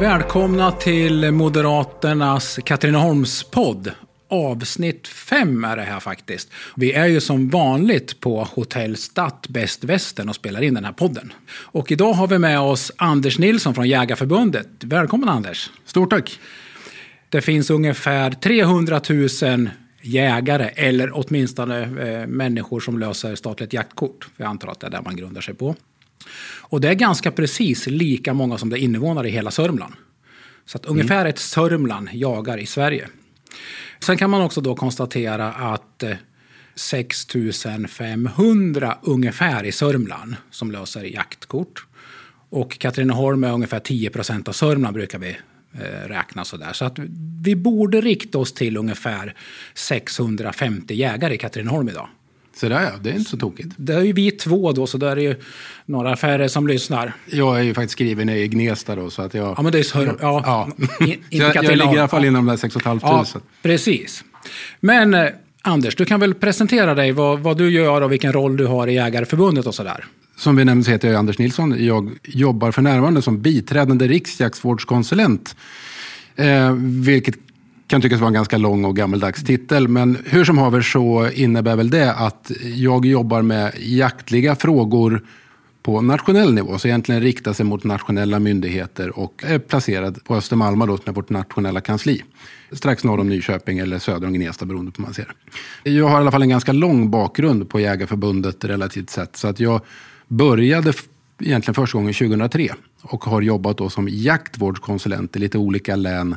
Välkomna till Moderaternas Katrineholmspodd. Avsnitt 5 är det här faktiskt. Vi är ju som vanligt på Hotell Stadt Bäst Västern och spelar in den här podden. Och idag har vi med oss Anders Nilsson från Jägarförbundet. Välkommen Anders! Stort tack! Det finns ungefär 300 000 jägare eller åtminstone eh, människor som löser statligt jaktkort. Jag antar att det är det man grundar sig på. Och det är ganska precis lika många som det är invånare i hela Sörmland. Så att ungefär mm. ett Sörmland jagar i Sverige. Sen kan man också då konstatera att 6 500 ungefär i Sörmland som löser jaktkort. Och Katrineholm är ungefär 10 procent av Sörmland brukar vi eh, räkna sådär. Så att vi borde rikta oss till ungefär 650 jägare i Katrineholm idag. Så där ja, det är inte så tokigt. Det är ju vi två då, så då är det ju några färre som lyssnar. Jag är ju faktiskt skriven i Gnesta då, så att jag... Ja, men det är så... Ja, ja. In, jag, jag ligger i alla fall inom de där 6 500. Ja, precis. Men eh, Anders, du kan väl presentera dig, vad, vad du gör och vilken roll du har i Jägareförbundet och sådär. Som vi nämnde så heter jag Anders Nilsson. Jag jobbar för närvarande som biträdande riksjaktsvårdskonsulent. Eh, vilket kan tyckas vara en ganska lång och gammeldags titel. Men hur som haver så innebär väl det att jag jobbar med jaktliga frågor på nationell nivå. Så egentligen riktar sig mot nationella myndigheter och är placerad på Östermalma då, som är vårt nationella kansli. Strax norr om Nyköping eller söder om Gnesta beroende på hur man ser Jag har i alla fall en ganska lång bakgrund på Jägarförbundet relativt sett. Så att jag började egentligen första gången 2003 och har jobbat då som jaktvårdskonsulent i lite olika län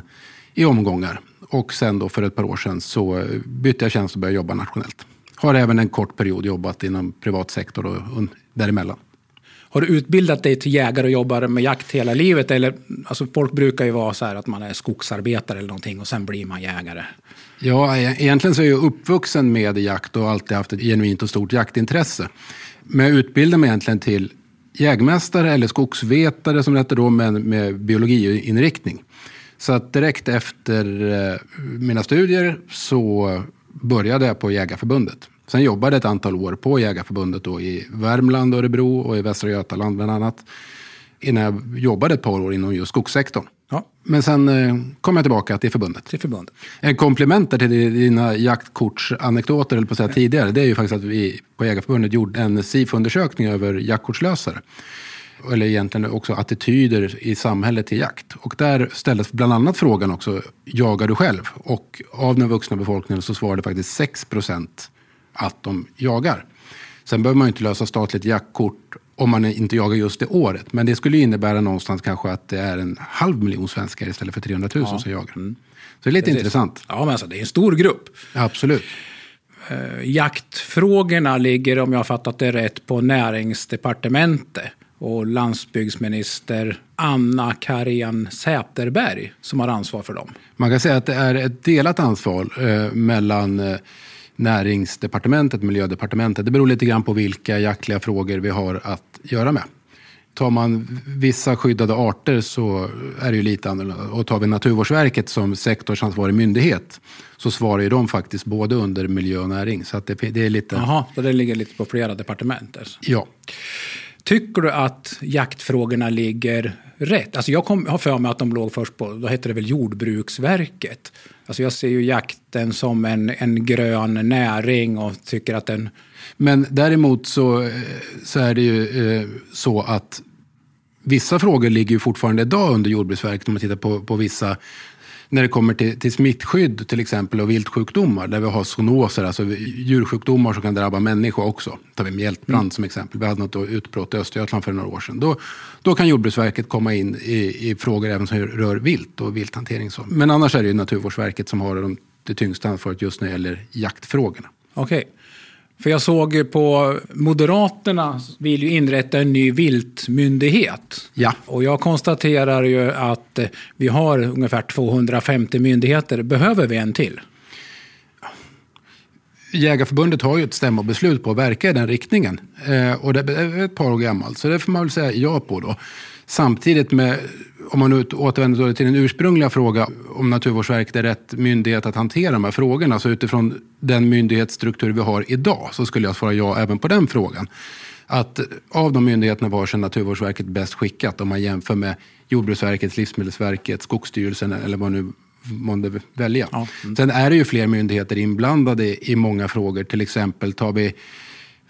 i omgångar. Och sen då för ett par år sedan så bytte jag tjänst och började jobba nationellt. Har även en kort period jobbat inom privat sektor och däremellan. Har du utbildat dig till jägare och jobbar med jakt hela livet? Eller, alltså folk brukar ju vara så här att man är skogsarbetare eller någonting och sen blir man jägare. Ja, e- egentligen så är jag uppvuxen med jakt och alltid haft ett genuint och stort jaktintresse. Men jag utbildade mig egentligen till jägmästare eller skogsvetare som det hette då, men med biologiinriktning. Så att direkt efter eh, mina studier så började jag på Jägarförbundet. Sen jobbade jag ett antal år på Jägarförbundet då i Värmland, Örebro och i Västra Götaland bland annat. Innan jag jobbade ett par år inom just skogssektorn. Men sen eh, kom jag tillbaka till förbundet. Till förbundet. En komplement till dina jaktkortsanekdoter, eller på att säga tidigare, det är ju faktiskt att vi på Jägarförbundet gjorde en SIFO-undersökning över jaktkortslösare eller egentligen också attityder i samhället till jakt. Och där ställdes bland annat frågan också, jagar du själv? Och av den vuxna befolkningen så svarade faktiskt 6 procent att de jagar. Sen behöver man ju inte lösa statligt jaktkort om man inte jagar just det året. Men det skulle innebära någonstans kanske att det är en halv miljon svenskar istället för 300 000 ja. som jagar. Mm. Så det är lite Precis. intressant. Ja, men alltså det är en stor grupp. Absolut. Uh, jaktfrågorna ligger, om jag har fattat det rätt, på näringsdepartementet och landsbygdsminister Anna Karian Säterberg som har ansvar för dem. Man kan säga att det är ett delat ansvar eh, mellan eh, näringsdepartementet miljödepartementet. Det beror lite grann på vilka jaktliga frågor vi har att göra med. Tar man vissa skyddade arter så är det ju lite annorlunda. Och tar vi Naturvårdsverket som sektorsansvarig myndighet så svarar ju de faktiskt både under miljö och näring. Så att det, det är lite... Jaha, så det ligger lite på flera departement? Alltså. Ja. Tycker du att jaktfrågorna ligger rätt? Alltså jag kom, har för mig att de låg först på, då hette det väl Jordbruksverket. Alltså jag ser ju jakten som en, en grön näring och tycker att den... Men däremot så, eh, så är det ju eh, så att vissa frågor ligger ju fortfarande idag under Jordbruksverket om man tittar på, på vissa när det kommer till, till smittskydd till exempel och viltsjukdomar där vi har zoonoser, alltså djursjukdomar som kan drabba människor också. Tar vi mjältbrand mm. som exempel. Vi hade något utbrott i Östergötland för några år sedan. Då, då kan Jordbruksverket komma in i, i frågor även som rör vilt och vilthantering. Så. Men annars är det ju Naturvårdsverket som har de, det tyngsta ansvaret just när det gäller jaktfrågorna. Okej. Okay. För jag såg på Moderaterna vill ju inrätta en ny viltmyndighet. Ja. Och jag konstaterar ju att vi har ungefär 250 myndigheter. Behöver vi en till? Jägarförbundet har ju ett stämmobeslut på att verka i den riktningen. Eh, och det är ett par år gammalt, så det får man väl säga ja på då. Samtidigt med om man nu återvänder till den ursprungliga frågan om Naturvårdsverket är rätt myndighet att hantera de här frågorna. Så utifrån den myndighetsstruktur vi har idag så skulle jag svara ja även på den frågan. Att av de myndigheterna var sig Naturvårdsverket bäst skickat om man jämför med Jordbruksverket, Livsmedelsverket, Skogsstyrelsen eller vad nu månde välja. Ja. Mm. Sen är det ju fler myndigheter inblandade i många frågor. Till exempel tar vi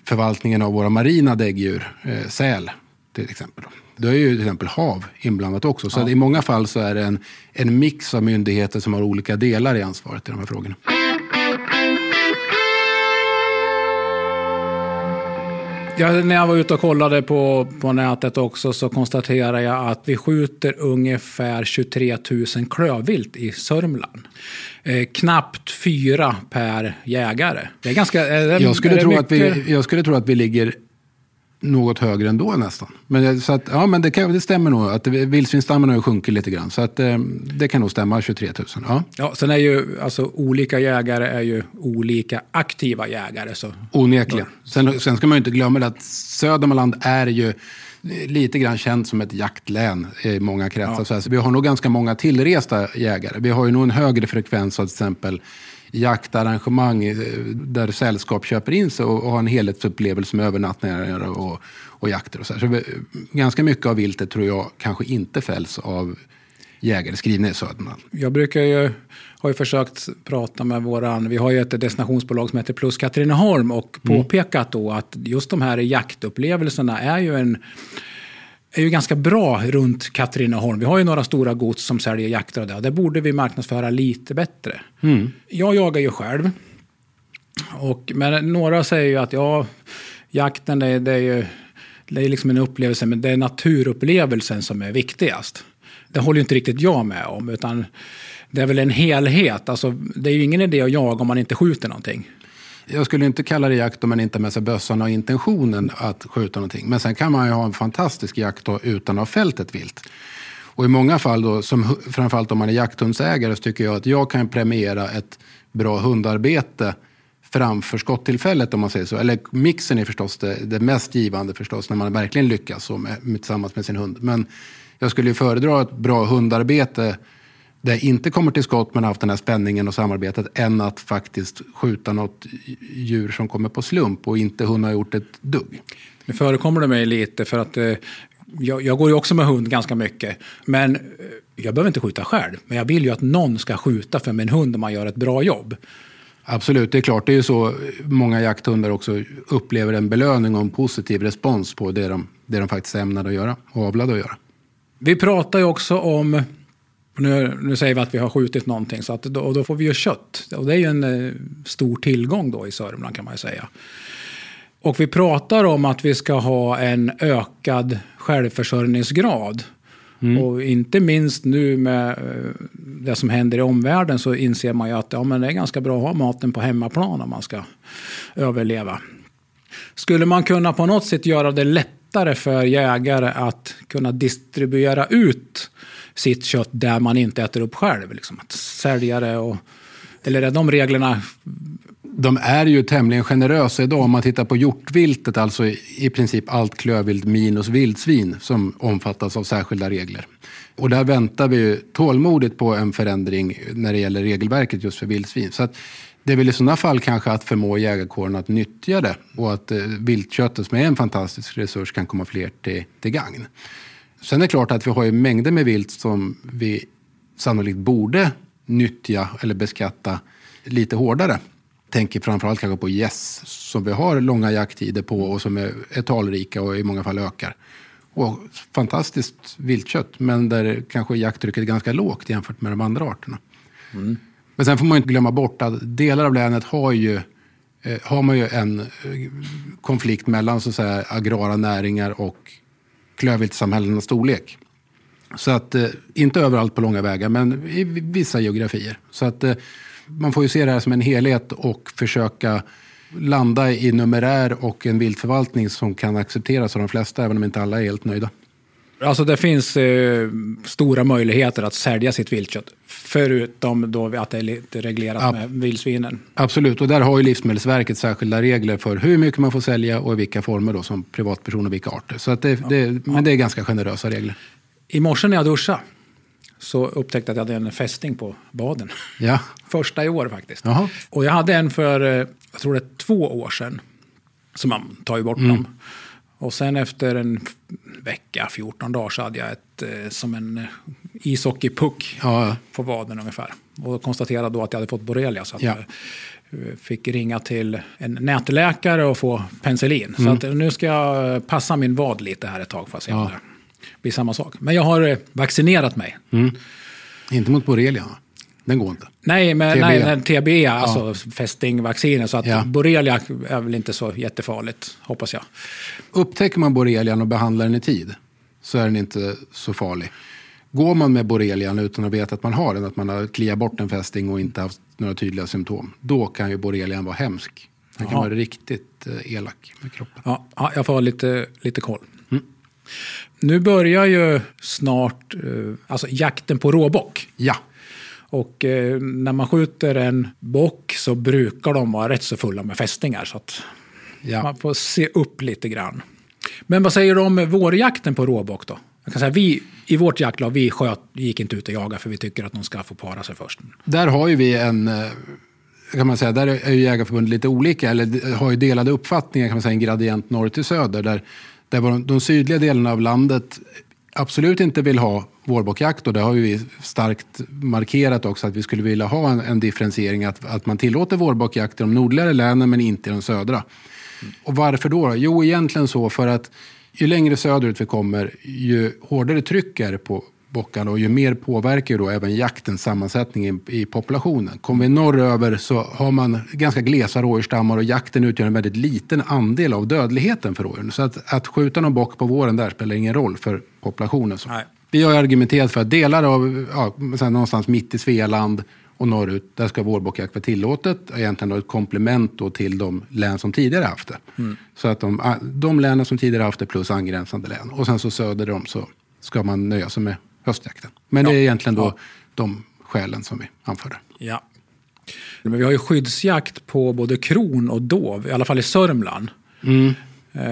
förvaltningen av våra marina däggdjur, eh, säl till exempel. Då är ju till exempel hav inblandat också. Så ja. i många fall så är det en, en mix av myndigheter som har olika delar i ansvaret i de här frågorna. Ja, när jag var ute och kollade på, på nätet också så konstaterade jag att vi skjuter ungefär 23 000 klövvilt i Sörmland. Eh, knappt fyra per jägare. Det är ganska... Är det, jag, skulle tro mycket... att vi, jag skulle tro att vi ligger något högre ändå nästan. Men, så att, ja, men det, kan, det stämmer nog. att Vildsvinsstammen har sjunkit lite grann. Så att, eh, det kan nog stämma, 23 000. Ja. Ja, sen är ju alltså, olika jägare är ju olika aktiva jägare. Så. Onekligen. Sen, sen ska man ju inte glömma att Södermanland är ju lite grann känt som ett jaktlän i många kretsar. Ja. Så vi har nog ganska många tillresta jägare. Vi har ju nog en högre frekvens av till exempel jaktarrangemang eh, där sällskap köper in sig och, har en helhetsupplevelse med övernattningar och, och jakter. Och så, så ganska mycket av viltet tror jag kanske inte fälls av jägare skrivna i Södermanland. Jag brukar ju, har ju försökt prata med våran, vi har ju ett destinationsbolag som heter Plus Katrineholm och mm. påpekat då att just de här jaktupplevelserna är ju en är ju ganska bra runt Katrineholm. Vi har ju några stora gods som säljer jakter och det. Det borde vi marknadsföra lite bättre. Mm. Jag jagar ju själv. Och, men några säger ju att ja, jakten det, det är ju det är liksom en upplevelse, men det är naturupplevelsen som är viktigast. Det håller ju inte riktigt jag med om, utan det är väl en helhet. Alltså, det är ju ingen idé att jaga om man inte skjuter någonting. Jag skulle inte kalla det jakt om man inte har med sig bössan och intentionen att skjuta någonting. Men sen kan man ju ha en fantastisk jakt utan att ha fällt ett vilt. Och i många fall, då, som, framförallt om man är jakthundsägare, så tycker jag att jag kan premiera ett bra hundarbete framför skottillfället om man säger så. Eller mixen är förstås det, det mest givande förstås när man verkligen lyckas så med, tillsammans med sin hund. Men jag skulle ju föredra ett bra hundarbete där jag inte kommer till skott men haft den här spänningen och samarbetet än att faktiskt skjuta något djur som kommer på slump och inte hunna gjort ett dugg. Nu förekommer det mig lite för att eh, jag, jag, går ju också med hund ganska mycket. Men eh, jag behöver inte skjuta själv. Men jag vill ju att någon ska skjuta för min hund om man gör ett bra jobb. Absolut, det är klart. Det är ju så många jakthundar också upplever en belöning och en positiv respons på det de, det de faktiskt är ämnade att göra och avlade att göra. Vi pratar ju också om nu, nu, säger vi att vi har skjutit någonting så att då, och då får vi ju kött. Och det är ju en eh, stor tillgång då i Sörmland kan man ju säga. Och vi pratar om att vi ska ha en ökad självförsörjningsgrad. Mm. Och inte minst nu med eh, det som händer i omvärlden så inser man ju att ja, men det är ganska bra att ha maten på hemmaplan om man ska överleva. Skulle man kunna på något sätt göra det lättare för jägare att kunna distribuera ut sitt kött där man inte äter upp själv. Liksom. Att sälja det och... Eller är de reglerna... De är ju tämligen generösa idag. Om man tittar på hjortviltet, alltså i princip allt klövvilt minus vildsvin som omfattas av särskilda regler. Och där väntar vi tålmodigt på en förändring när det gäller regelverket just för vildsvin. Så att det är väl i sådana fall kanske att förmå jägarkåren att nyttja det och att eh, viltköttet som är en fantastisk resurs kan komma fler till, till gagn. Sen är det klart att vi har ju mängder med vilt som vi sannolikt borde nyttja eller beskatta lite hårdare. Tänker framförallt kanske på gäss yes, som vi har långa jakttider på och som är, är talrika och i många fall ökar. Och fantastiskt viltkött, men där kanske jakttrycket är ganska lågt jämfört med de andra arterna. Mm. Men sen får man inte glömma bort att delar av länet har ju eh, har man ju en eh, konflikt mellan så att säga, agrara näringar och klövviltsamhällenas storlek. Så att, eh, inte överallt på långa vägar, men i vissa geografier. Så att eh, man får ju se det här som en helhet och försöka landa i numerär och en viltförvaltning som kan accepteras av de flesta, även om inte alla är helt nöjda. Alltså det finns eh, stora möjligheter att sälja sitt viltkött. Förutom då att det är lite reglerat Ab med vildsvinen. Absolut, och där har ju Livsmedelsverket särskilda regler för hur mycket man får sälja och i vilka former då som privatperson och vilka arter. Så att det, ja. det, men det är ganska generösa regler. I morse när jag duschade så upptäckte jag att jag hade en fästing på baden. Ja. Första i år faktiskt. Jaha. Och jag hade en för, eh, jag tror det är två år sedan. Så man tar ju bort dem. Och sen efter en vecka, 14 dagar, så hade jag ett eh, som en eh, ishockeypuck Ja. på vaden ungefär. Och konstaterade då att jag hade fått borrelia. Så att Ja. jag eh, fick ringa till en nätläkare och få penicillin. Så att eh, nu ska jag passa min vad lite här ett tag för att se om Ja. det blir samma sak. Men jag har vaccinerat mig. Inte mot borrelia. Den går inte. Nej, men TB. nej, nej, TB, alltså fästingvaccinet. Så att Ja. borrelia är väl inte så jättefarligt, hoppas jag. Upptäcker man borrelian och behandlar den i tid så är den inte så farlig. Går man med borrelian utan att veta att man har den, att man har kliat bort en fästing och inte haft några tydliga symptom, då kan ju borrelian vara hemsk. Den kan Jaha. vara riktigt eh, elak med kroppen. Ja, ja, jag får ha lite, lite koll. Nu börjar ju snart eh, alltså jakten på råbock. Ja, Och eh, när man skjuter en bock så brukar de vara rätt så fulla med fästingar. Så ja. man får se upp lite grann. Men vad säger du om vårjakten på råbock då? Jag kan säga, vi, I vårt jaktlag vi sköt, gick inte ut och jagade för vi tycker att de ska få para sig först. Där har ju vi en, eh, kan man säga, där är ju Jägarförbundet lite olika, eller har ju delade uppfattningar, kan man säga, en gradient norr till söder. Där, där var de, de sydliga delarna av landet absolut inte vill ha vårbockjakt och det har ju vi starkt markerat också att vi skulle vilja ha en, en differentiering, att, att man tillåter vårbockjakt i de nordligare länen men inte i de södra. Och varför då? Jo, egentligen så för att ju längre söderut vi kommer, ju hårdare tryck är det på bockarna och ju mer påverkar ju då även jaktens sammansättning i, i populationen. Kommer vi norröver så har man ganska glesa rådjursstammar och jakten utgör en väldigt liten andel av dödligheten för rådjuren. Så att, att skjuta någon bock på våren där spelar ingen roll för populationen. Så. Nej. Vi har argumenterat för att delar av, ja, någonstans mitt i Svealand och norrut, där ska vårbockjakt vara tillåtet. Egentligen då ett komplement då till de län som tidigare haft det. Så att de, de länen som tidigare haft det plus angränsande län. Och sen så söder om så ska man nöja sig med höstjakten. Men det är egentligen då Ja. de skälen som vi anförde. Ja. Men vi har ju skyddsjakt på både kron och dov, i alla fall i Sörmland. Eh,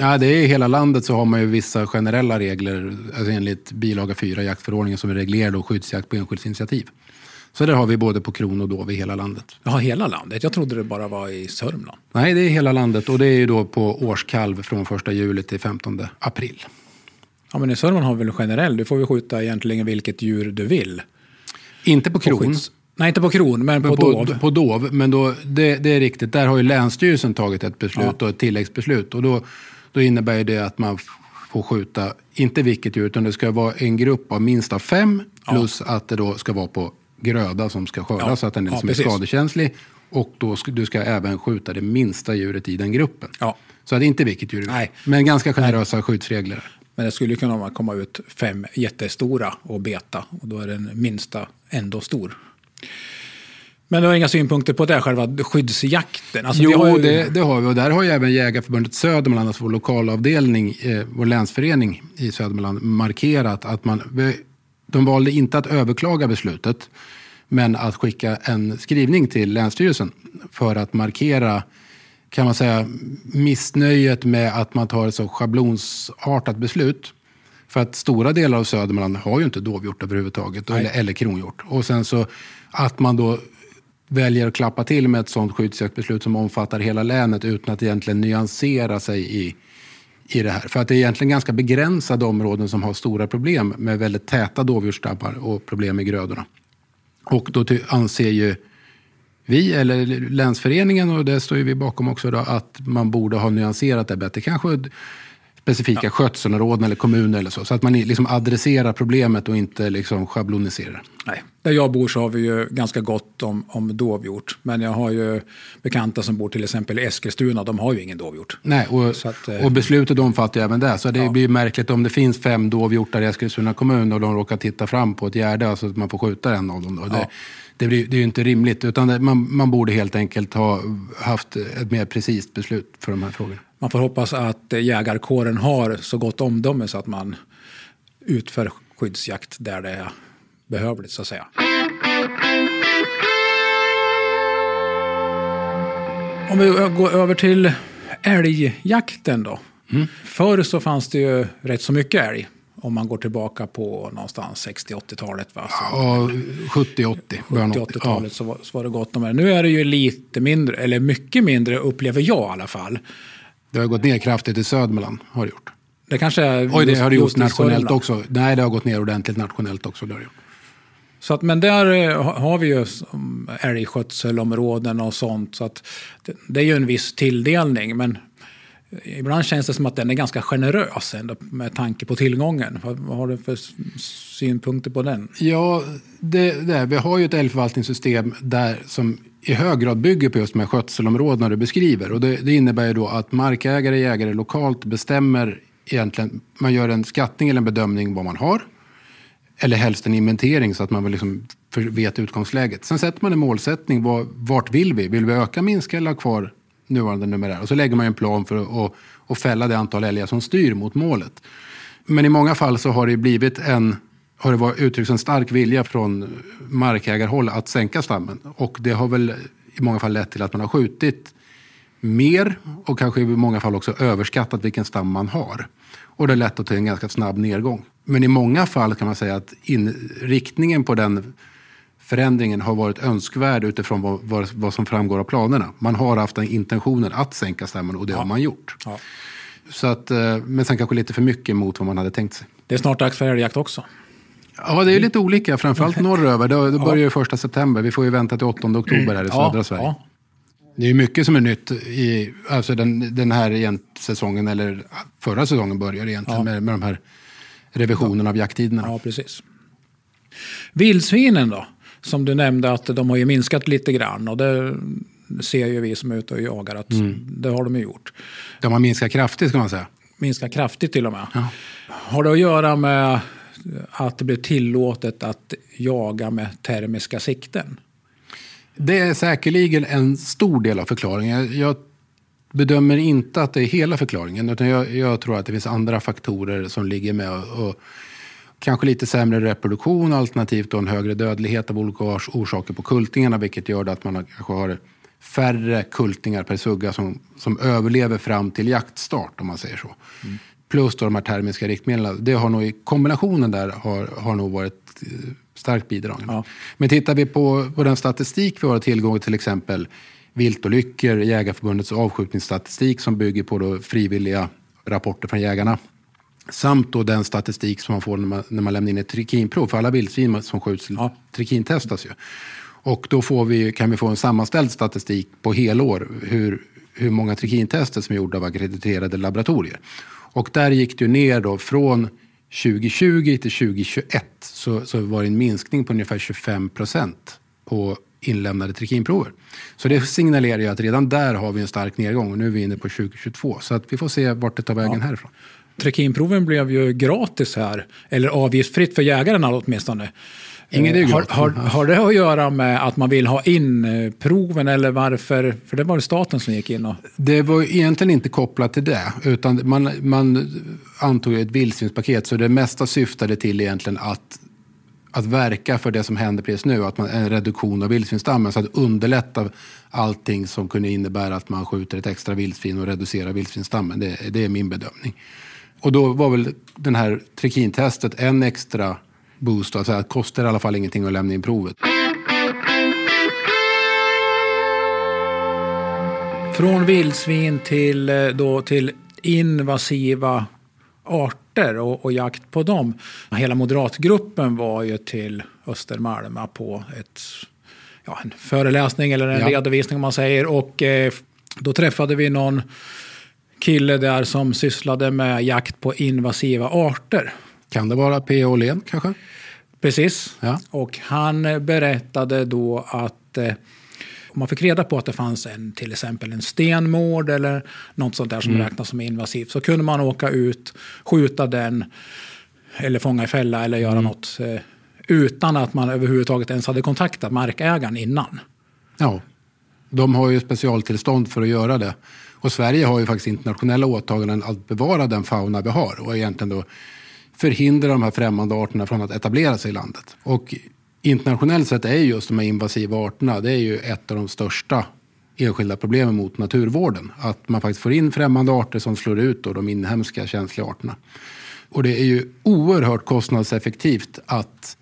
Ja, det är i hela landet så har man ju vissa generella regler alltså enligt bilaga 4 jaktförordningen som reglerar då skyddsjakt på enskilds initiativ. Så det har vi både på kron och dov i hela landet. Ja, hela landet. Jag trodde det bara var i Sörmland. Nej, det är hela landet och det är ju då på årskalv från 1 juli till 15 april. Ja, men i Sörmland har vi väl generell. Du får väl skjuta egentligen vilket djur du vill. Inte på kron, Nej, inte på kron, men på, på, dov. på dov. Men då, det, det är riktigt, där har ju Länsstyrelsen tagit ett beslut Ja. och ett tilläggsbeslut. Och då, då innebär det att man får skjuta, inte vilket djur, utan det ska vara en grupp av minst av fem. Plus att det då ska vara på gröda som ska skördas Ja. så att den liksom är skadekänslig. Och då ska, du ska även skjuta det minsta djuret i den gruppen. Så att inte vilket djur du vill. Nej. Men ganska generösa skyddsregler. Men det skulle kunna komma ut fem jättestora och beta. Och då är den minsta ändå stor. Men du har inga synpunkter på det, själva skyddsjakten? Alltså, Jo, ju- det, det har vi. Och där har ju även Jägarförbundet Södermanland, alltså vår lokalavdelning, eh, vår länsförening i Södermanland, markerat att man... De valde inte att överklaga beslutet, men att skicka en skrivning till Länsstyrelsen för att markera, kan man säga, missnöjet med att man tar ett så schablonsartat beslut. För att stora delar av Södermanland har ju inte dovhjort överhuvudtaget, eller, eller kronhjort. Och sen så att man då väljer att klappa till med ett sådant skyddsjaktsbeslut som omfattar hela länet utan att egentligen nyansera sig i, i det här. För att det är egentligen ganska begränsade områden som har stora problem med väldigt täta dovhjortsstammar och problem med grödorna. Och då anser ju vi, eller länsföreningen, och det står ju vi bakom också, då, att man borde ha nyanserat det bättre. Kanske specifika skötselområden eller kommuner eller så. Så att man liksom adresserar problemet och inte liksom schabloniserar. Nej. Där jag bor så har vi ju ganska gott om, om dovhjort. Men jag har ju bekanta som bor till exempel i Eskilstuna. De har ju ingen dovhjort. Nej, och, Så att, eh, och beslutet omfattar ju även det. Så det blir märkligt om det finns fem dovhjortar i Eskilstuna kommun och de råkar titta fram på ett gärde, alltså att man får skjuta en av dem. Då. Ja. det, blir, det är ju inte rimligt, utan det, man, man borde helt enkelt ha haft ett mer precis beslut för de här frågorna. Man får hoppas att jägarkåren har så gott omdöme så att man utför skyddsjakt där det är behövligt så att säga. Om vi går över till älgjakten då. Förr så fanns det ju rätt så mycket älg. Om man går tillbaka på någonstans 60-80-talet. Va? Så, Ja, 70-80. början av 70-80-talet så, var, så var det gott om det. Nu är det ju lite mindre, eller mycket mindre upplever jag i alla fall. Det har gått ner kraftigt i Södermanland, har det gjort. Det kanske är Oj, det har det gjort nationellt också. Nej, det har gått ner ordentligt nationellt också. Det har det gjort. Så att, men där eh, ha- har vi ju älgskötselområden och sånt. Så att det, det är ju en viss tilldelning. Men ibland känns det som att den är ganska generös ändå, med tanke på tillgången. Vad, vad har du för synpunkter på den? Ja, det, det, vi har ju ett älgförvaltningssystem där som i hög grad bygger på just de här skötselområdena du beskriver. Och det, det innebär ju då att markägare, jägare lokalt bestämmer egentligen, man gör en skattning eller en bedömning vad man har. Eller helst en inventering så att man liksom vet utgångsläget. Sen sätter man en målsättning, vad, vart vill vi? Vill vi öka, minska eller ha kvar nuvarande numerär? Och så lägger man en plan för att och, och fälla det antal älgar som styr mot målet. Men i många fall så har det blivit en har det varit uttryckts en stark vilja från markägarhåll att sänka stammen. Och det har väl i många fall lett till att man har skjutit mer och kanske i många fall också överskattat vilken stam man har. Och det har lett till en ganska snabb nedgång. Men i många fall kan man säga att inriktningen på den förändringen har varit önskvärd utifrån vad, vad, vad som framgår av planerna. Man har haft den intentionen att sänka stammen och det har man gjort. Ja. Så att, eh, men sen kanske lite för mycket mot vad man hade tänkt sig. Det är snart dags för älgjakt också. Ja, det är lite olika, framförallt norröver. Då, då börjar ju första september. Vi får ju vänta till 8 oktober här i södra Sverige. Ja, Det är mycket som är nytt i alltså den, den här säsongen, eller förra säsongen börjar egentligen med, med de här revisionerna av jakttiderna. ja, precis. Vildsvinen då? Som du nämnde att de har ju minskat lite grann. Och det ser ju vi som är ute och jagar att Mm. det har de ju gjort. De har minskat kraftigt ska man säga. Minskat kraftigt till och med. Har det att göra med att det blir tillåtet att jaga med termiska sikten? Det är säkerligen en stor del av förklaringen. Jag bedömer inte att det är hela förklaringen. Utan jag, jag tror att det finns andra faktorer som ligger med. Och, och kanske lite sämre reproduktion alternativt då en högre dödlighet av olika ors- orsaker på kultingarna. Vilket gör att man kanske har färre kultingar per sugga som, som överlever fram till jaktstart om man säger så. Plus då de här termiska riktmedlen. Det har nog i kombinationen där har, har nog varit eh, starkt bidragande. Ja. Men tittar vi på, på den statistik vi har tillgång till, till exempel viltolyckor, Jägarförbundets avskjutningsstatistik som bygger på frivilliga rapporter från jägarna. Samt då den statistik som man får när man, när man lämnar in ett trikinprov. För alla vildsvin som skjuts Ja. trikintestas ju. Och då får vi, kan vi få en sammanställd statistik på helår hur, hur många trikintester som är gjorda av ackrediterade laboratorier. Och där gick det ner då från 2020 till 2021 så, så var det en minskning på ungefär 25 procent på inlämnade trikinprover. Så det signalerar ju att redan där har vi en stark nedgång och nu är vi inne på 2022. Så att vi får se vart det tar vägen härifrån. Trekinproven blev ju gratis här, eller avgiftsfritt för jägaren åtminstone. Ingen är ju har, har, har det att göra med att man vill ha in eh, proven eller varför? För det var det staten som gick in och... Det var egentligen inte kopplat till det, utan man, man antog ett vildsvinspaket, så det mesta syftade till egentligen att, att verka för det som händer precis nu, att man, en reduktion av vildsvinsstammen, så att underlätta allting som kunde innebära att man skjuter ett extra vildsvin och reducerar vildsvinsstammen. Det, det är min bedömning. Och då var väl den här trikintestet en extra boost, alltså att det kostar i alla fall ingenting att lämna in provet. Från vildsvin till, eh, då, till invasiva arter och, och jakt på dem. Hela moderatgruppen var ju till Östermalm på ett, ja, en föreläsning eller en Ja. redovisning om man säger. Och eh, då träffade vi någon kille där som sysslade med jakt på invasiva arter. Kan det vara P.O. Åhlén kanske? Precis. Ja. Och han berättade då att eh, om man fick reda på att det fanns en, till exempel en stenmård eller något sånt där som räknas som invasivt så kunde man åka ut, skjuta den eller fånga i fälla eller göra något eh, utan att man överhuvudtaget ens hade kontaktat markägaren innan. Ja, de har ju specialtillstånd för att göra det. Och Sverige har ju faktiskt internationella åtaganden att bevara den fauna vi har och egentligen då förhindra de här främmande arterna från att etablera sig i landet. Och internationellt sett är just de här invasiva arterna, det är ju ett av de största enskilda problemen mot naturvården. Att man faktiskt får in främmande arter som slår ut då de inhemska känsliga arterna. Och det är ju oerhört kostnadseffektivt att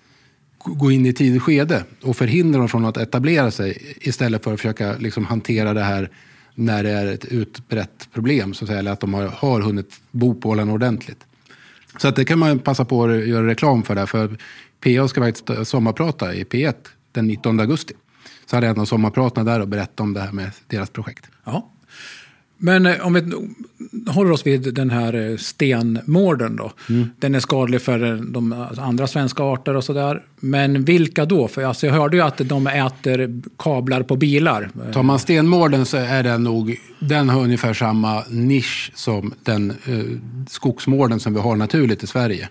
gå in i tidigt skede och förhindra dem från att etablera sig istället för att försöka liksom hantera det här när det är ett utbrett problem, så att säga, eller att de har, har hunnit bo på ålen ordentligt. Så att det kan man passa på att göra reklam för. där, för PA ska faktiskt sommarprata i P1 den 19 augusti. Så hade jag en av sommarpratarna där och berättade om det här med deras projekt. Ja. Men eh, om vi håller oss vid den här eh, stenmården då. Mm. Den är skadlig för de andra svenska arter och sådär. Men vilka då? För alltså jag hörde ju att de äter kablar på bilar. Tar man stenmården så är den nog, den har ungefär samma nisch som den eh, skogsmården som vi har naturligt i Sverige.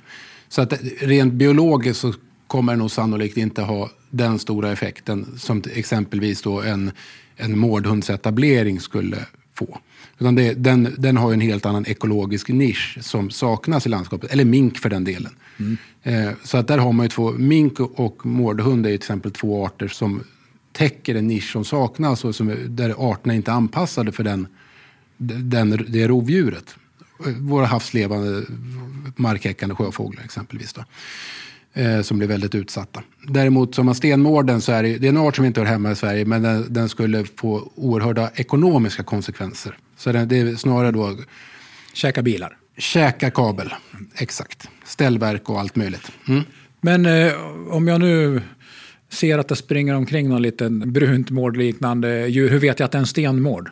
Så att rent biologiskt så kommer den nog sannolikt inte ha den stora effekten som exempelvis då en, en mårdhundsetablering skulle få. Utan det, den, den har en helt annan ekologisk nisch som saknas i landskapet, eller mink för den delen. Mm. Eh, så att där har man ju två, mink och mårdhund är till exempel två arter som täcker en nisch som saknas och som, där arterna inte är anpassade för den, den, det rovdjuret. Våra havslevande markhäckande sjöfåglar exempelvis. Då eh, som blir väldigt utsatta. Däremot som stenmården så är det, det är en art som inte hör hemma i Sverige men den, den skulle få oerhörda ekonomiska konsekvenser. Så det, det är snarare då... Käka bilar? Käka kabel, exakt. Ställverk och allt möjligt. Mm. Men eh, om jag nu ser att det springer omkring någon liten brunt mårdliknande djur, hur vet jag att det är en stenmård?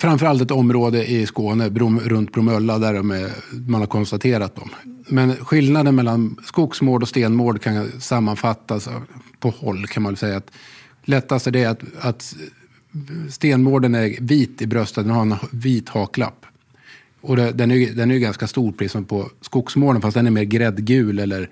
Framförallt ett område i Skåne, Brom, runt Bromölla, där de är, man har konstaterat dem. Men skillnaden mellan skogsmård och stenmård kan sammanfattas på håll kan man säga. Att lättast är det att, att stenmården är vit i bröstet, den har en vit haklapp. Och det, den, är, den är ganska stor, precis som på skogsmården, fast den är mer gräddgul eller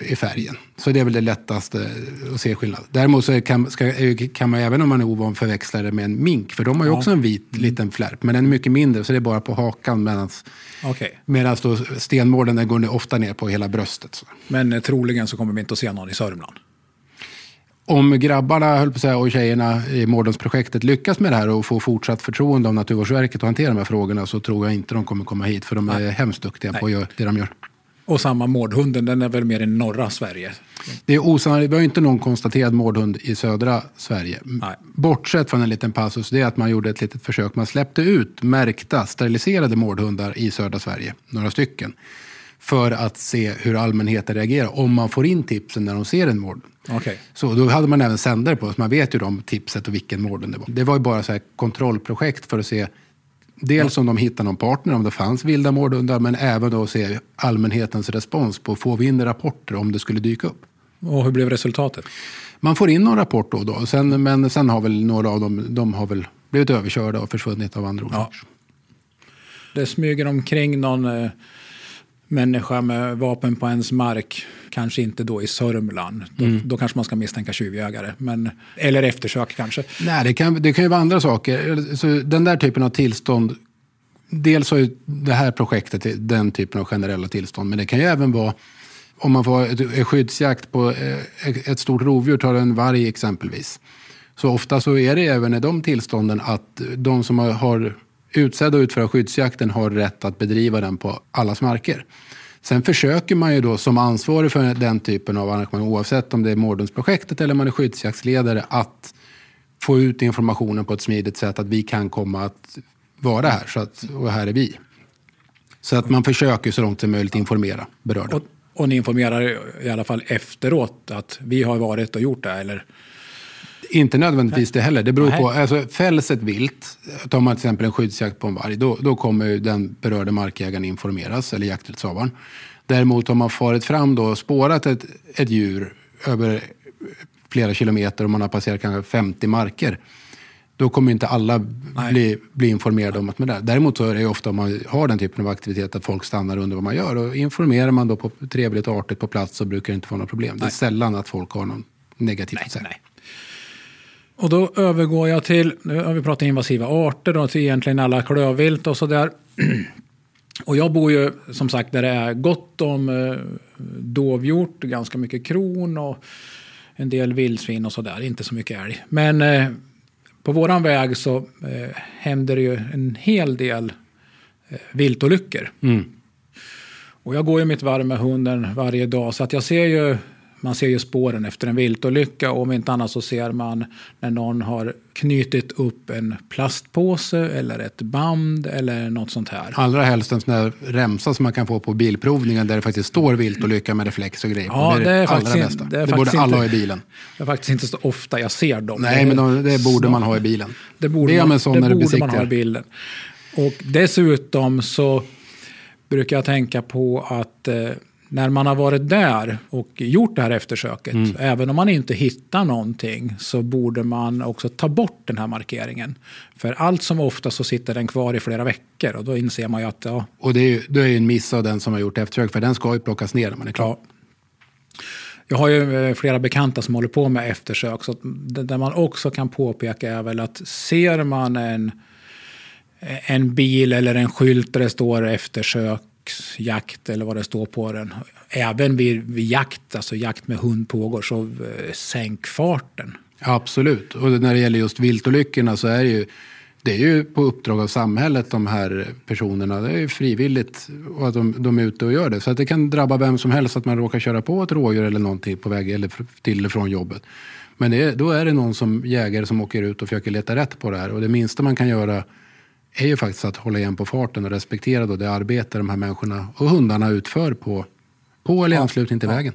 i färgen. Så det är väl det lättaste att se skillnad. Däremot så kan, ska, kan man även om man är ovan förväxla det med en mink. För de har ju ja. också en vit mm. liten flärp. Men den är mycket mindre så det är bara på hakan. Medans, okay. medans då stenmården den går ofta ner på hela bröstet. Så. Men eh, troligen så kommer vi inte att se någon i Sörmland. Om grabbarna höll på säga, och tjejerna i Mårdensprojektet lyckas med det här och får fortsatt förtroende av Naturvårdsverket att hantera de här frågorna så tror jag inte de kommer komma hit. För de är Nej. hemskt duktiga Nej. på det de gör. Och samma mårdhunden, den är väl mer i norra Sverige? Det är osannolikt. Vi har inte någon konstaterad mårdhund i södra Sverige. Nej. Bortsett från en liten passus, det är att man gjorde ett litet försök. Man släppte ut märkta, steriliserade mårdhundar i södra Sverige, några stycken. För att se hur allmänheten reagerar, om man får in tipsen när de ser en mård. Okay. Så då hade man även sändare på, så man vet ju om tipset och vilken mården det var. Det var ju bara så här kontrollprojekt för att se Dels om de hittar någon partner, om det fanns vilda mårdhundar, men även då se allmänhetens respons på får vi in rapporter om det skulle dyka upp. Och hur blev resultatet? Man får in någon rapport då och då, sen, men sen har väl några av dem de har väl blivit överkörda och försvunnit av andra orsaker. Ja. Det smyger omkring någon eh, människa med vapen på ens mark. Kanske inte då i Sörmland. Då, mm. då kanske man ska misstänka tjuvjägare. Men, eller eftersök kanske. Nej, det kan, det kan ju vara andra saker. Så den där typen av tillstånd. Dels har det här projektet den typen av generella tillstånd. Men det kan ju även vara om man får ett, skyddsjakt på eh, ett stort rovdjur, tar en varg exempelvis. Så ofta så är det även i de tillstånden att de som har utsedda att utföra skyddsjakten har rätt att bedriva den på allas marker. Sen försöker man ju då som ansvarig för den typen av arrangemang, oavsett om det är Mårdensprojektet eller man är skyddsjaktsledare, att få ut informationen på ett smidigt sätt att vi kan komma att vara här så att, och här är vi. Så att man försöker så långt som möjligt informera berörda. Och, och ni informerar i alla fall efteråt att vi har varit och gjort det? Eller? Inte nödvändigtvis det heller. Det beror på, alltså, fälls ett vilt, tar man till exempel en skyddsjakt på en varg, då, då kommer den berörda markägaren informeras, eller jakträttshavaren. Däremot har man farit fram då och spårat ett, ett djur över flera kilometer och man har passerat kanske 50 marker. Då kommer inte alla bli, bli informerade om att man är där. Däremot så är det ofta om man har den typen av aktivitet att folk stannar och undrar vad man gör. Och informerar man då på trevligt och artigt på plats så brukar det inte få några problem. Nej. Det är sällan att folk har någon negativt att säga. Nej. Och då övergår jag till, nu har vi pratat invasiva arter och till egentligen alla klövvilt och sådär. Och jag bor ju som sagt där det är gott om eh, dovhjort, ganska mycket kron och en del vildsvin och sådär, inte så mycket älg. Men eh, på våran väg så eh, händer det ju en hel del eh, viltolyckor. Mm. Och jag går ju mitt varv med hunden varje dag så att jag ser ju man ser ju spåren efter en viltolycka och om inte annat så ser man när någon har knutit upp en plastpåse eller ett band eller något sånt här. Allra helst en sån där remsa som man kan få på bilprovningen där det faktiskt står viltolycka med reflex och grejer Ja, det är det, allra bästa. det är Det, borde alla inte- ha i bilen. Det är faktiskt inte så ofta jag ser dem. Nej, men de, det borde man ha i bilen. Det borde, man, det borde man ha i bilden. Och dessutom så brukar jag tänka på att eh, när man har varit där och gjort det här eftersöket, Mm. även om man inte hittar någonting, så borde man också ta bort den här markeringen. För allt som ofta så sitter den kvar i flera veckor och då inser man ju att ja, Och det är ju det är ju en miss av den som har gjort eftersök, för den ska ju plockas ner när man är klar. Ja. Jag har ju eh, flera bekanta som håller på med eftersök. Så där man också kan påpeka är väl att ser man en, en bil eller en skylt där det står eftersöksjakt eller vad det står på den. Även vid, vid jakt, alltså jakt med hund pågår, så eh, sänk farten. Absolut. Och när det gäller just viltolyckorna så är det ju, det är ju på uppdrag av samhället de här personerna. Det är ju frivilligt och att de, de är ute och gör det. Så att det kan drabba vem som helst att man råkar köra på ett rådjur eller någonting på väg eller till eller från jobbet. Men det då är det någon som jägare som åker ut och försöker leta rätt på det här. Och det minsta man kan göra är ju faktiskt att hålla igen på farten och respektera då det arbete de här människorna och hundarna utför på, på eller i anslutning till vägen.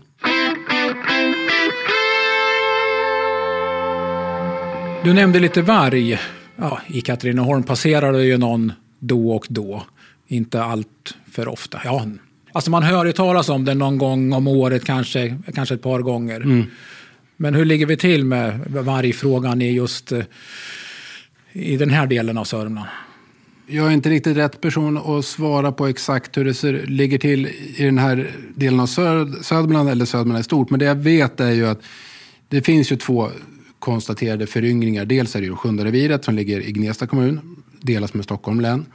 Du nämnde lite varg. Ja, I Katrineholm passerar det ju någon då och då. Inte allt för ofta. Ja, alltså man hör ju talas om det någon gång om året, kanske, kanske ett par gånger. Men hur ligger vi till med vargfrågan i just eh, i den här delen av Sörmland? Jag är inte riktigt rätt person att svara på exakt hur det ser, ligger till i den här delen av Söd, Södermanland eller Södermanland i stort. Men det jag vet är ju att det finns ju två konstaterade föryngringar. Dels är det ju Sjundareviret som ligger i Gnesta kommun, delas med Stockholm län.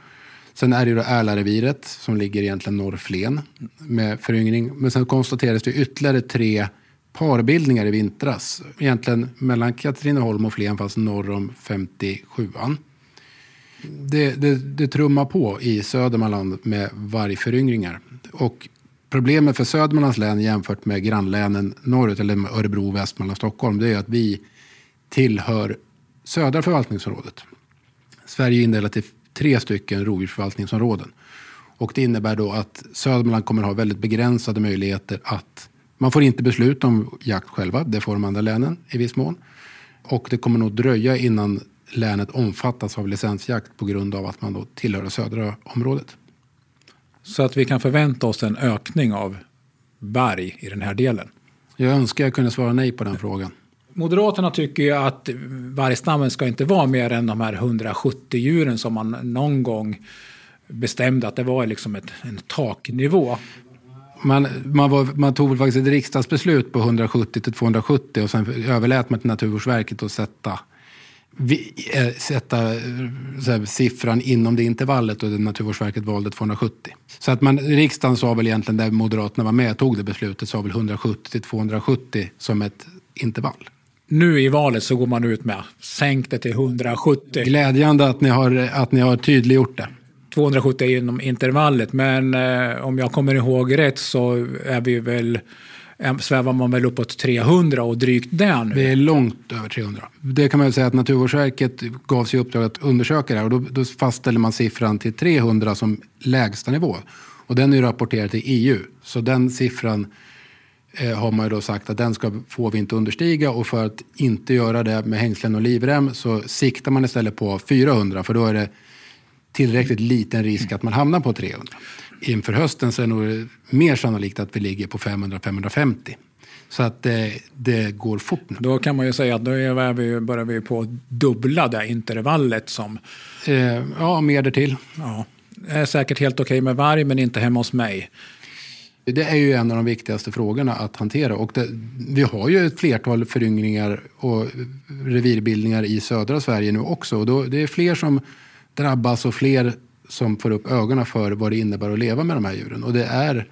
Sen är det ju Ärlareviret som ligger egentligen norr Flen med föryngring. Men sen konstaterades det ytterligare tre parbildningar i vintras. Egentligen mellan Katrineholm och Flen fast norr om 57an det, det, det trummar på i Södermanland med vargföryngringar. Och problemet för Södermanlands län jämfört med grannlänen norrut, eller med Örebro, Västmanland, Stockholm, det är att vi tillhör södra förvaltningsområdet. Sverige är indelat i tre stycken rovdjursförvaltningsområden. Och det innebär då att Södermanland kommer ha väldigt begränsade möjligheter att... Man får inte besluta om jakt själva, det får de andra länen i viss mån. Och det kommer nog dröja innan länet omfattas av licensjakt på grund av att man då tillhör det södra området. Så att vi kan förvänta oss en ökning av varg i den här delen. Jag önskar jag kunde svara nej på den frågan. Moderaterna tycker ju att vargstammen ska inte vara mer än de här 170 djuren som man någon gång bestämde att det var liksom ett, en taknivå. Man, man, var, man tog väl faktiskt ett riksdagsbeslut på 170 till 270 och sen överlät man till Naturvårdsverket att sätta, vi, eh, sätta eh, här, siffran inom det intervallet och Naturvårdsverket valde 270. Så att man, riksdagen sa väl egentligen, där Moderaterna var med och tog det beslutet, sa väl 170 till 270 som ett intervall. Nu i valet så går man ut med sänk det till 170. Glädjande att ni har, att ni har tydliggjort det. 270 är inom intervallet, men eh, om jag kommer ihåg rätt så är vi väl, svävar man väl uppåt 300 och drygt det nu. Vi är långt över 300. Det kan man väl säga att Naturvårdsverket gav sig i uppdrag att undersöka det här och då, då fastställer man siffran till 300 som lägsta nivå. Och den är ju rapporterad till EU. Så den siffran eh, har man ju då sagt att den ska, får vi inte understiga och för att inte göra det med hängslen och livrem så siktar man istället på 400 för då är det tillräckligt liten risk att man hamnar på 300. Inför hösten så är det nog mer sannolikt att vi ligger på 500-550. Så att det, det går fort nu. Då kan man ju säga att då är vi, börjar vi på dubbla det intervallet som Eh, ja, mer därtill. ja, är säkert helt okej med varg men inte hemma hos mig. Det är ju en av de viktigaste frågorna att hantera. Och det, vi har ju ett flertal föryngringar och revirbildningar i södra Sverige nu också. Och då, det är fler som drabbas och fler som får upp ögonen för vad det innebär att leva med de här djuren. Och det är,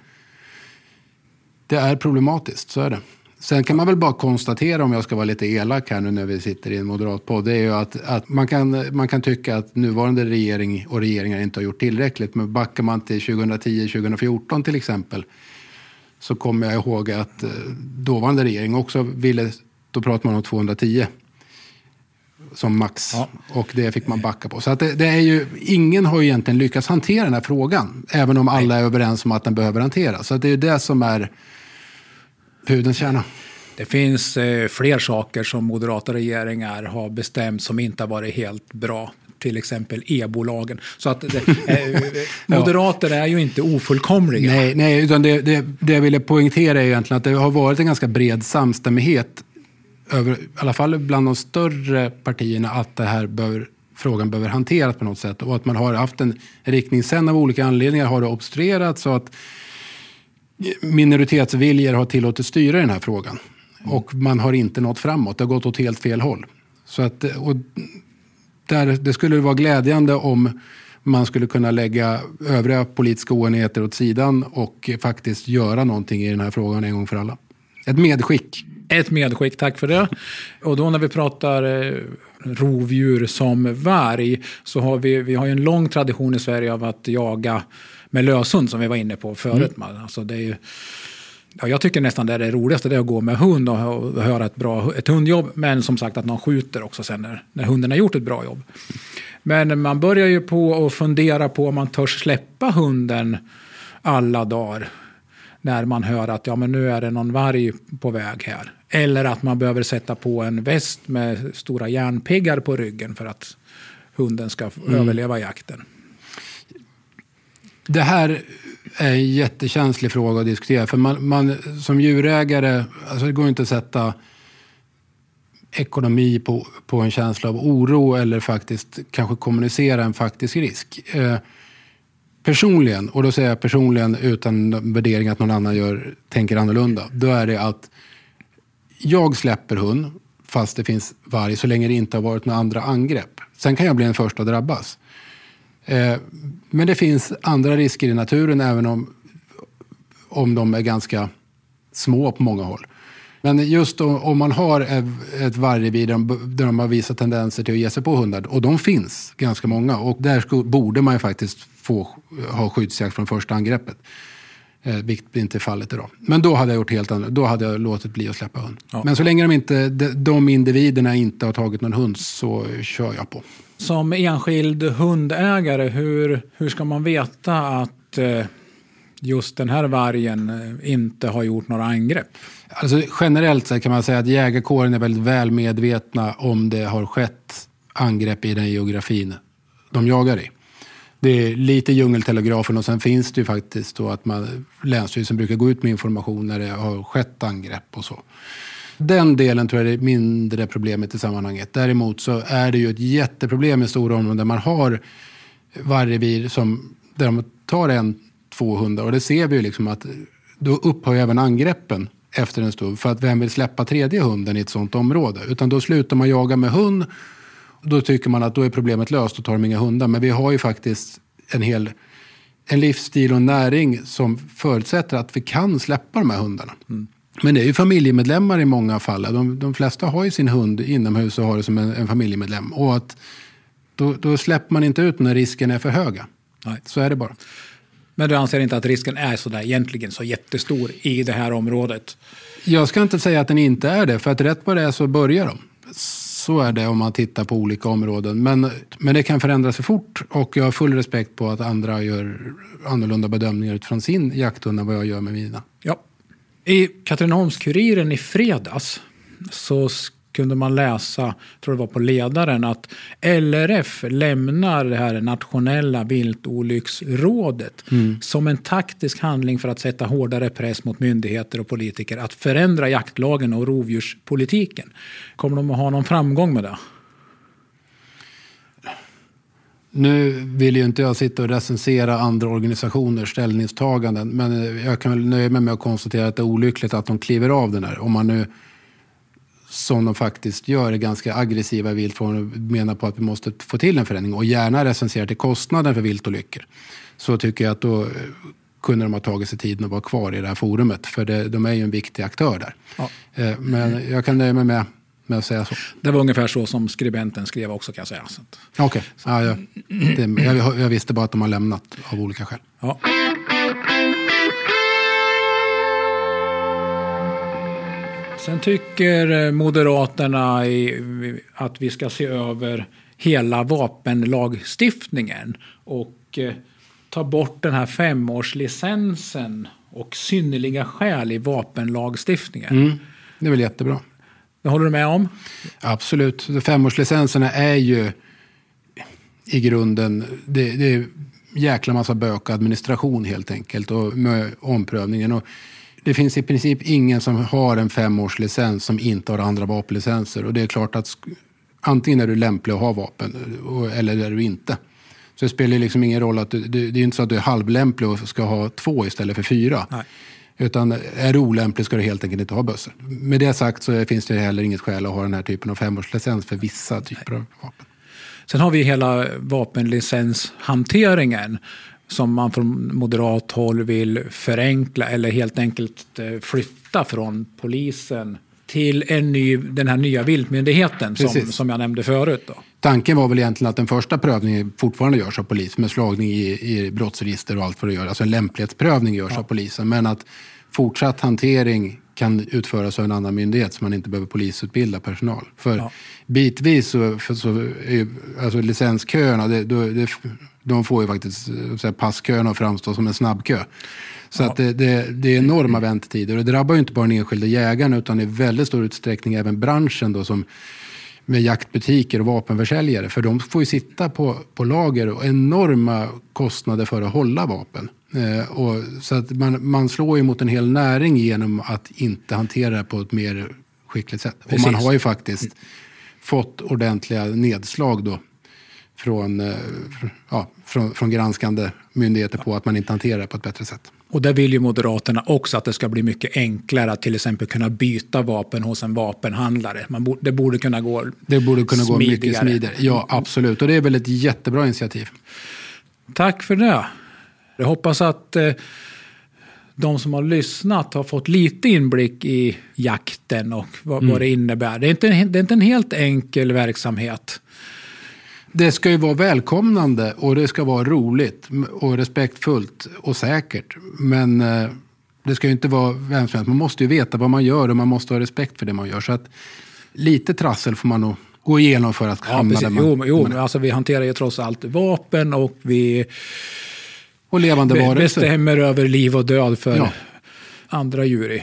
det är problematiskt, så är det. Sen kan man väl bara konstatera, om jag ska vara lite elak här nu när vi sitter i en moderatpodd, det är ju att, att man, kan, man kan tycka att nuvarande regering och regeringar inte har gjort tillräckligt. Men backar man till 2010-2014 till exempel, så kommer jag ihåg att eh, dåvarande regering också ville, då pratar man om 210 som max. Ja. Och det fick man backa på. Så att det, det, är ju, ingen har ju egentligen lyckats hantera den här frågan. Även om alla är överens om att den behöver hanteras. Så det är ju det som är pudelns kärna. Det finns eh, fler saker som moderata regeringar har bestämt som inte har varit helt bra. Till exempel e-bolagen. Så att det, eh, moderater är ju inte ofullkomliga. Nej, nej utan det, det, det jag ville poängtera är egentligen att det har varit en ganska bred samstämmighet över, i alla fall bland de större partierna, att det här bör, frågan behöver hanteras på något sätt. Och att man har haft en riktning. Sen av olika anledningar har det obstruerat så att minoritetsviljor har tillåtit styra den här frågan. Och man har inte nått framåt. Det har gått åt helt fel håll. Så att, och där, det skulle vara glädjande om man skulle kunna lägga övriga politiska oenigheter åt sidan och faktiskt göra någonting i den här frågan en gång för alla. Ett medskick. Ett medskick, tack för det. Och då när vi pratar eh, rovdjur som varg så har vi, vi har ju en lång tradition i Sverige av att jaga med löshund som vi var inne på förut. Mm. Alltså det är ju, ja, jag tycker nästan det är det roligaste, det är att gå med hund och, och höra ett bra ett hundjobb. Men som sagt att någon skjuter också sen när, när hunden har gjort ett bra jobb. Men man börjar ju på att fundera på om man törs släppa hunden alla dagar när man hör att ja, men nu är det någon varg på väg här. Eller att man behöver sätta på en väst med stora järnpiggar på ryggen för att hunden ska mm. överleva jakten. Det här är en jättekänslig fråga att diskutera. För man, man som djurägare, alltså det går inte att sätta ekonomi på, på en känsla av oro eller faktiskt kanske kommunicera en faktisk risk. Eh, personligen, och då säger jag personligen utan värdering att någon annan gör, tänker annorlunda, då är det att jag släpper hund fast det finns varg så länge det inte har varit några andra angrepp. Sen kan jag bli den första att drabbas. Eh, men det finns andra risker i naturen även om, om de är ganska små på många håll. Men just om man har ett vargrevir där de har visat tendenser till att ge sig på hundar, och de finns ganska många, och där borde man ju faktiskt få ha skyddsjakt från första angreppet. Eh, vilket inte är fallet idag. Men då hade jag gjort helt annat. Då hade jag låtit bli att släppa hund. Ja. Men så länge de, inte, de individerna inte har tagit någon hund så kör jag på. Som enskild hundägare, hur, hur ska man veta att eh, just den här vargen eh, inte har gjort några angrepp? Alltså, generellt sett kan man säga att jägarkåren är väldigt väl medvetna om det har skett angrepp i den geografin de jagar i. Det är lite djungeltelegrafen och sen finns det ju faktiskt då att man, Länsstyrelsen brukar gå ut med information när det har skett angrepp och så. Den delen tror jag är mindre problemet i sammanhanget. Däremot så är det ju ett jätteproblem i stora områden där man har vargrevir som, där de tar en, två hundar. Och det ser vi ju liksom att då upphör även angreppen efter en stund. För att vem vill släppa tredje hunden i ett sånt område? Utan då slutar man jaga med hund. Då tycker man att då är problemet löst och tar de inga hundar. Men vi har ju faktiskt en hel en livsstil och en näring som förutsätter att vi kan släppa de här hundarna. Mm. Men det är ju familjemedlemmar i många fall. De, de flesta har ju sin hund inomhus och har det som en, en familjemedlem. Och att då, då, släpper man inte ut när risken är för höga. Nej. Så är det bara. Men du anser inte att risken är så där egentligen så jättestor i det här området? Jag ska inte säga att den inte är det, för att rätt vad det är så börjar de. Så är det om man tittar på olika områden. Men, men det kan förändras för fort och jag har full respekt på att andra gör annorlunda bedömningar utifrån sin jakthund än vad jag gör med mina. Ja. I Katrineholms-Kuriren i fredags så kunde man läsa, tror det var på ledaren, att LRF lämnar det här nationella viltolycksrådet mm. som en taktisk handling för att sätta hårdare press mot myndigheter och politiker att förändra jaktlagen och rovdjurspolitiken. Kommer de att ha någon framgång med det? Nu vill ju inte jag sitta och recensera andra organisationers ställningstaganden men jag kan väl nöja mig med att konstatera att det är olyckligt att de kliver av den här. Om man nu som de faktiskt gör är ganska aggressiva viltfångare och menar på att vi måste få till en förändring och gärna recensera till kostnaden för viltolyckor så tycker jag att då kunde de ha tagit sig tiden att vara kvar i det här forumet. För det, de är ju en viktig aktör där. Ja. Eh, men jag kan nöja mig med, med att säga så. Det var ungefär så som skribenten skrev också kan jag säga. Okej, okay. ja, jag, jag, visste bara att de har lämnat av olika skäl. Ja. Sen tycker eh, Moderaterna att vi ska se över hela vapenlagstiftningen och eh, ta bort den här femårslicensen och synnerliga skäl i vapenlagstiftningen. Mm, det är väl jättebra. Det håller du med om? Absolut. Femårslicenserna är ju i grunden, det, det är jäkla massa bök och administration helt enkelt och med omprövningen. Och det finns i princip ingen som har en femårslicens som inte har andra vapenlicenser. Och det är klart att antingen är du lämplig att ha vapen eller är du inte. Så det spelar liksom ingen roll att du, det, det är inte så att du är halvlämplig och ska ha två istället för fyra. Nej. Utan är du olämplig ska du helt enkelt inte ha bössor. Med det sagt så finns det heller inget skäl att ha den här typen av femårslicens för vissa typer Nej. av vapen. Sen har vi hela vapenlicenshanteringen som man från moderat håll vill förenkla eller helt enkelt eh, flytta från polisen till en ny, den här nya viltmyndigheten som, som jag nämnde förut. Då. Tanken var väl egentligen att den första prövningen fortfarande görs av polis med slagning i, i brottsregister och allt vad det gör. Alltså en lämplighetsprövning görs ja. av polisen. Men att fortsatt hantering kan utföras av en annan myndighet så man inte behöver polisutbilda personal. För ja. bitvis så, för, så är alltså licensköerna, det, det, de får ju faktiskt så passköerna att framstå som en snabbkö. Så ja. att det, det, det, är enorma väntetider och det drabbar ju inte bara den enskilde jägaren utan i väldigt stor utsträckning även branschen då som med jaktbutiker och vapenförsäljare. För de får ju sitta på, på lager och enorma kostnader för att hålla vapen. Eh, och, så att man, man slår ju mot en hel näring genom att inte hantera det på ett mer skickligt sätt. Precis. Och man har ju faktiskt fått ordentliga nedslag då från, eh, ja, från, från granskande myndigheter på att man inte hanterar det på ett bättre sätt. Och där vill ju Moderaterna också att det ska bli mycket enklare att till exempel kunna byta vapen hos en vapenhandlare. Man borde, det borde kunna gå Det borde kunna smidigare. gå mycket smidigare. Ja, absolut. Och det är väl ett jättebra initiativ. Tack för det. Jag hoppas att eh, de som har lyssnat har fått lite inblick i jakten och vad, mm. vad det innebär. Det är, inte, det är inte en helt enkel verksamhet. Det ska ju vara välkomnande och det ska vara roligt och respektfullt och säkert. Men eh, det ska ju inte vara vem som helst. Man måste ju veta vad man gör och man måste ha respekt för det man gör. Så att lite trassel får man nog gå igenom för att hamna ja, där man... Jo, jo alltså vi hanterar ju trots allt vapen och vi och levande varelser. bestämmer över liv och död för ja. andra djur i,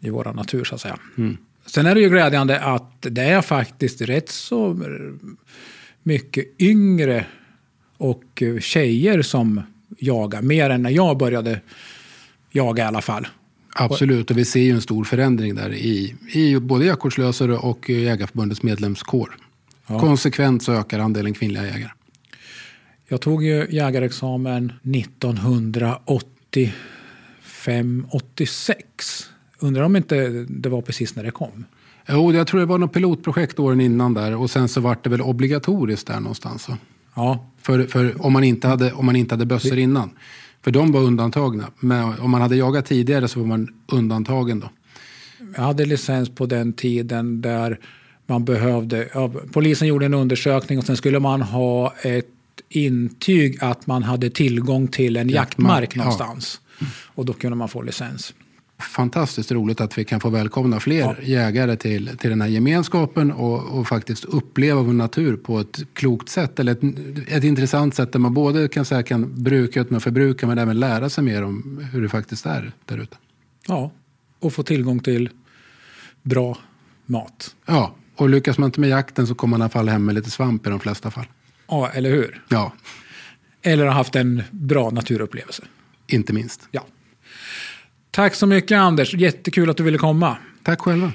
i vår natur så att säga. Mm. Sen är det ju glädjande att det är faktiskt rätt så mycket yngre och tjejer som jagar. Mer än när jag började jaga i alla fall. Absolut, och vi ser ju en stor förändring där i, i både jaktkortslösare och Jägarförbundets medlemskår. Ja. Konsekvent så ökar andelen kvinnliga jägare. Jag tog ju jägarexamen 1985-86. Undrar om inte det var precis när det kom. Jo, jag tror det var något pilotprojekt åren innan där och sen så var det väl obligatoriskt där någonstans. Ja. För, för om, man inte hade, om man inte hade bössor innan. För de var undantagna. Men om man hade jagat tidigare så var man undantagen då. Jag hade licens på den tiden där man behövde, ja, polisen gjorde en undersökning och sen skulle man ha ett intyg att man hade tillgång till en jaktmark, jaktmark någonstans. Ja. Och då kunde man få licens fantastiskt roligt att vi kan få välkomna fler ja. jägare till, till den här gemenskapen och, och faktiskt uppleva vår natur på ett klokt sätt. Eller ett, ett intressant sätt där man både kan, säga, kan bruka utan att förbruka men även lära sig mer om hur det faktiskt är där ute. Ja, och få tillgång till bra mat. Ja, och lyckas man inte med jakten så kommer man i alla fall hem med lite svamp i de flesta fall. Ja, eller hur? Ja. Eller har haft en bra naturupplevelse. Inte minst. Ja. Tack så mycket Anders, jättekul att du ville komma. Tack själva.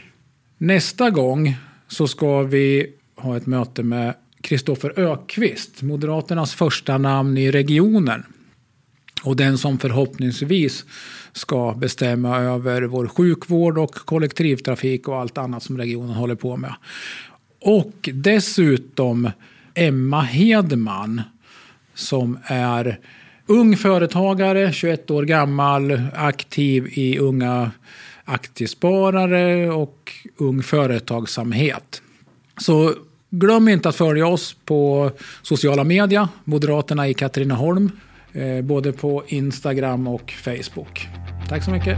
Nästa gång så ska vi ha ett möte med Kristoffer Ökvist, Moderaternas första namn i regionen. Och den som förhoppningsvis ska bestämma över vår sjukvård och kollektivtrafik och allt annat som regionen håller på med. Och dessutom Emma Hedman som är ung företagare, 21 år gammal, aktiv i Unga Aktiesparare och Ung Företagsamhet. Så glöm inte att följa oss på sociala medier, Moderaterna i Katrineholm, eh, både på Instagram och Facebook. Tack så mycket.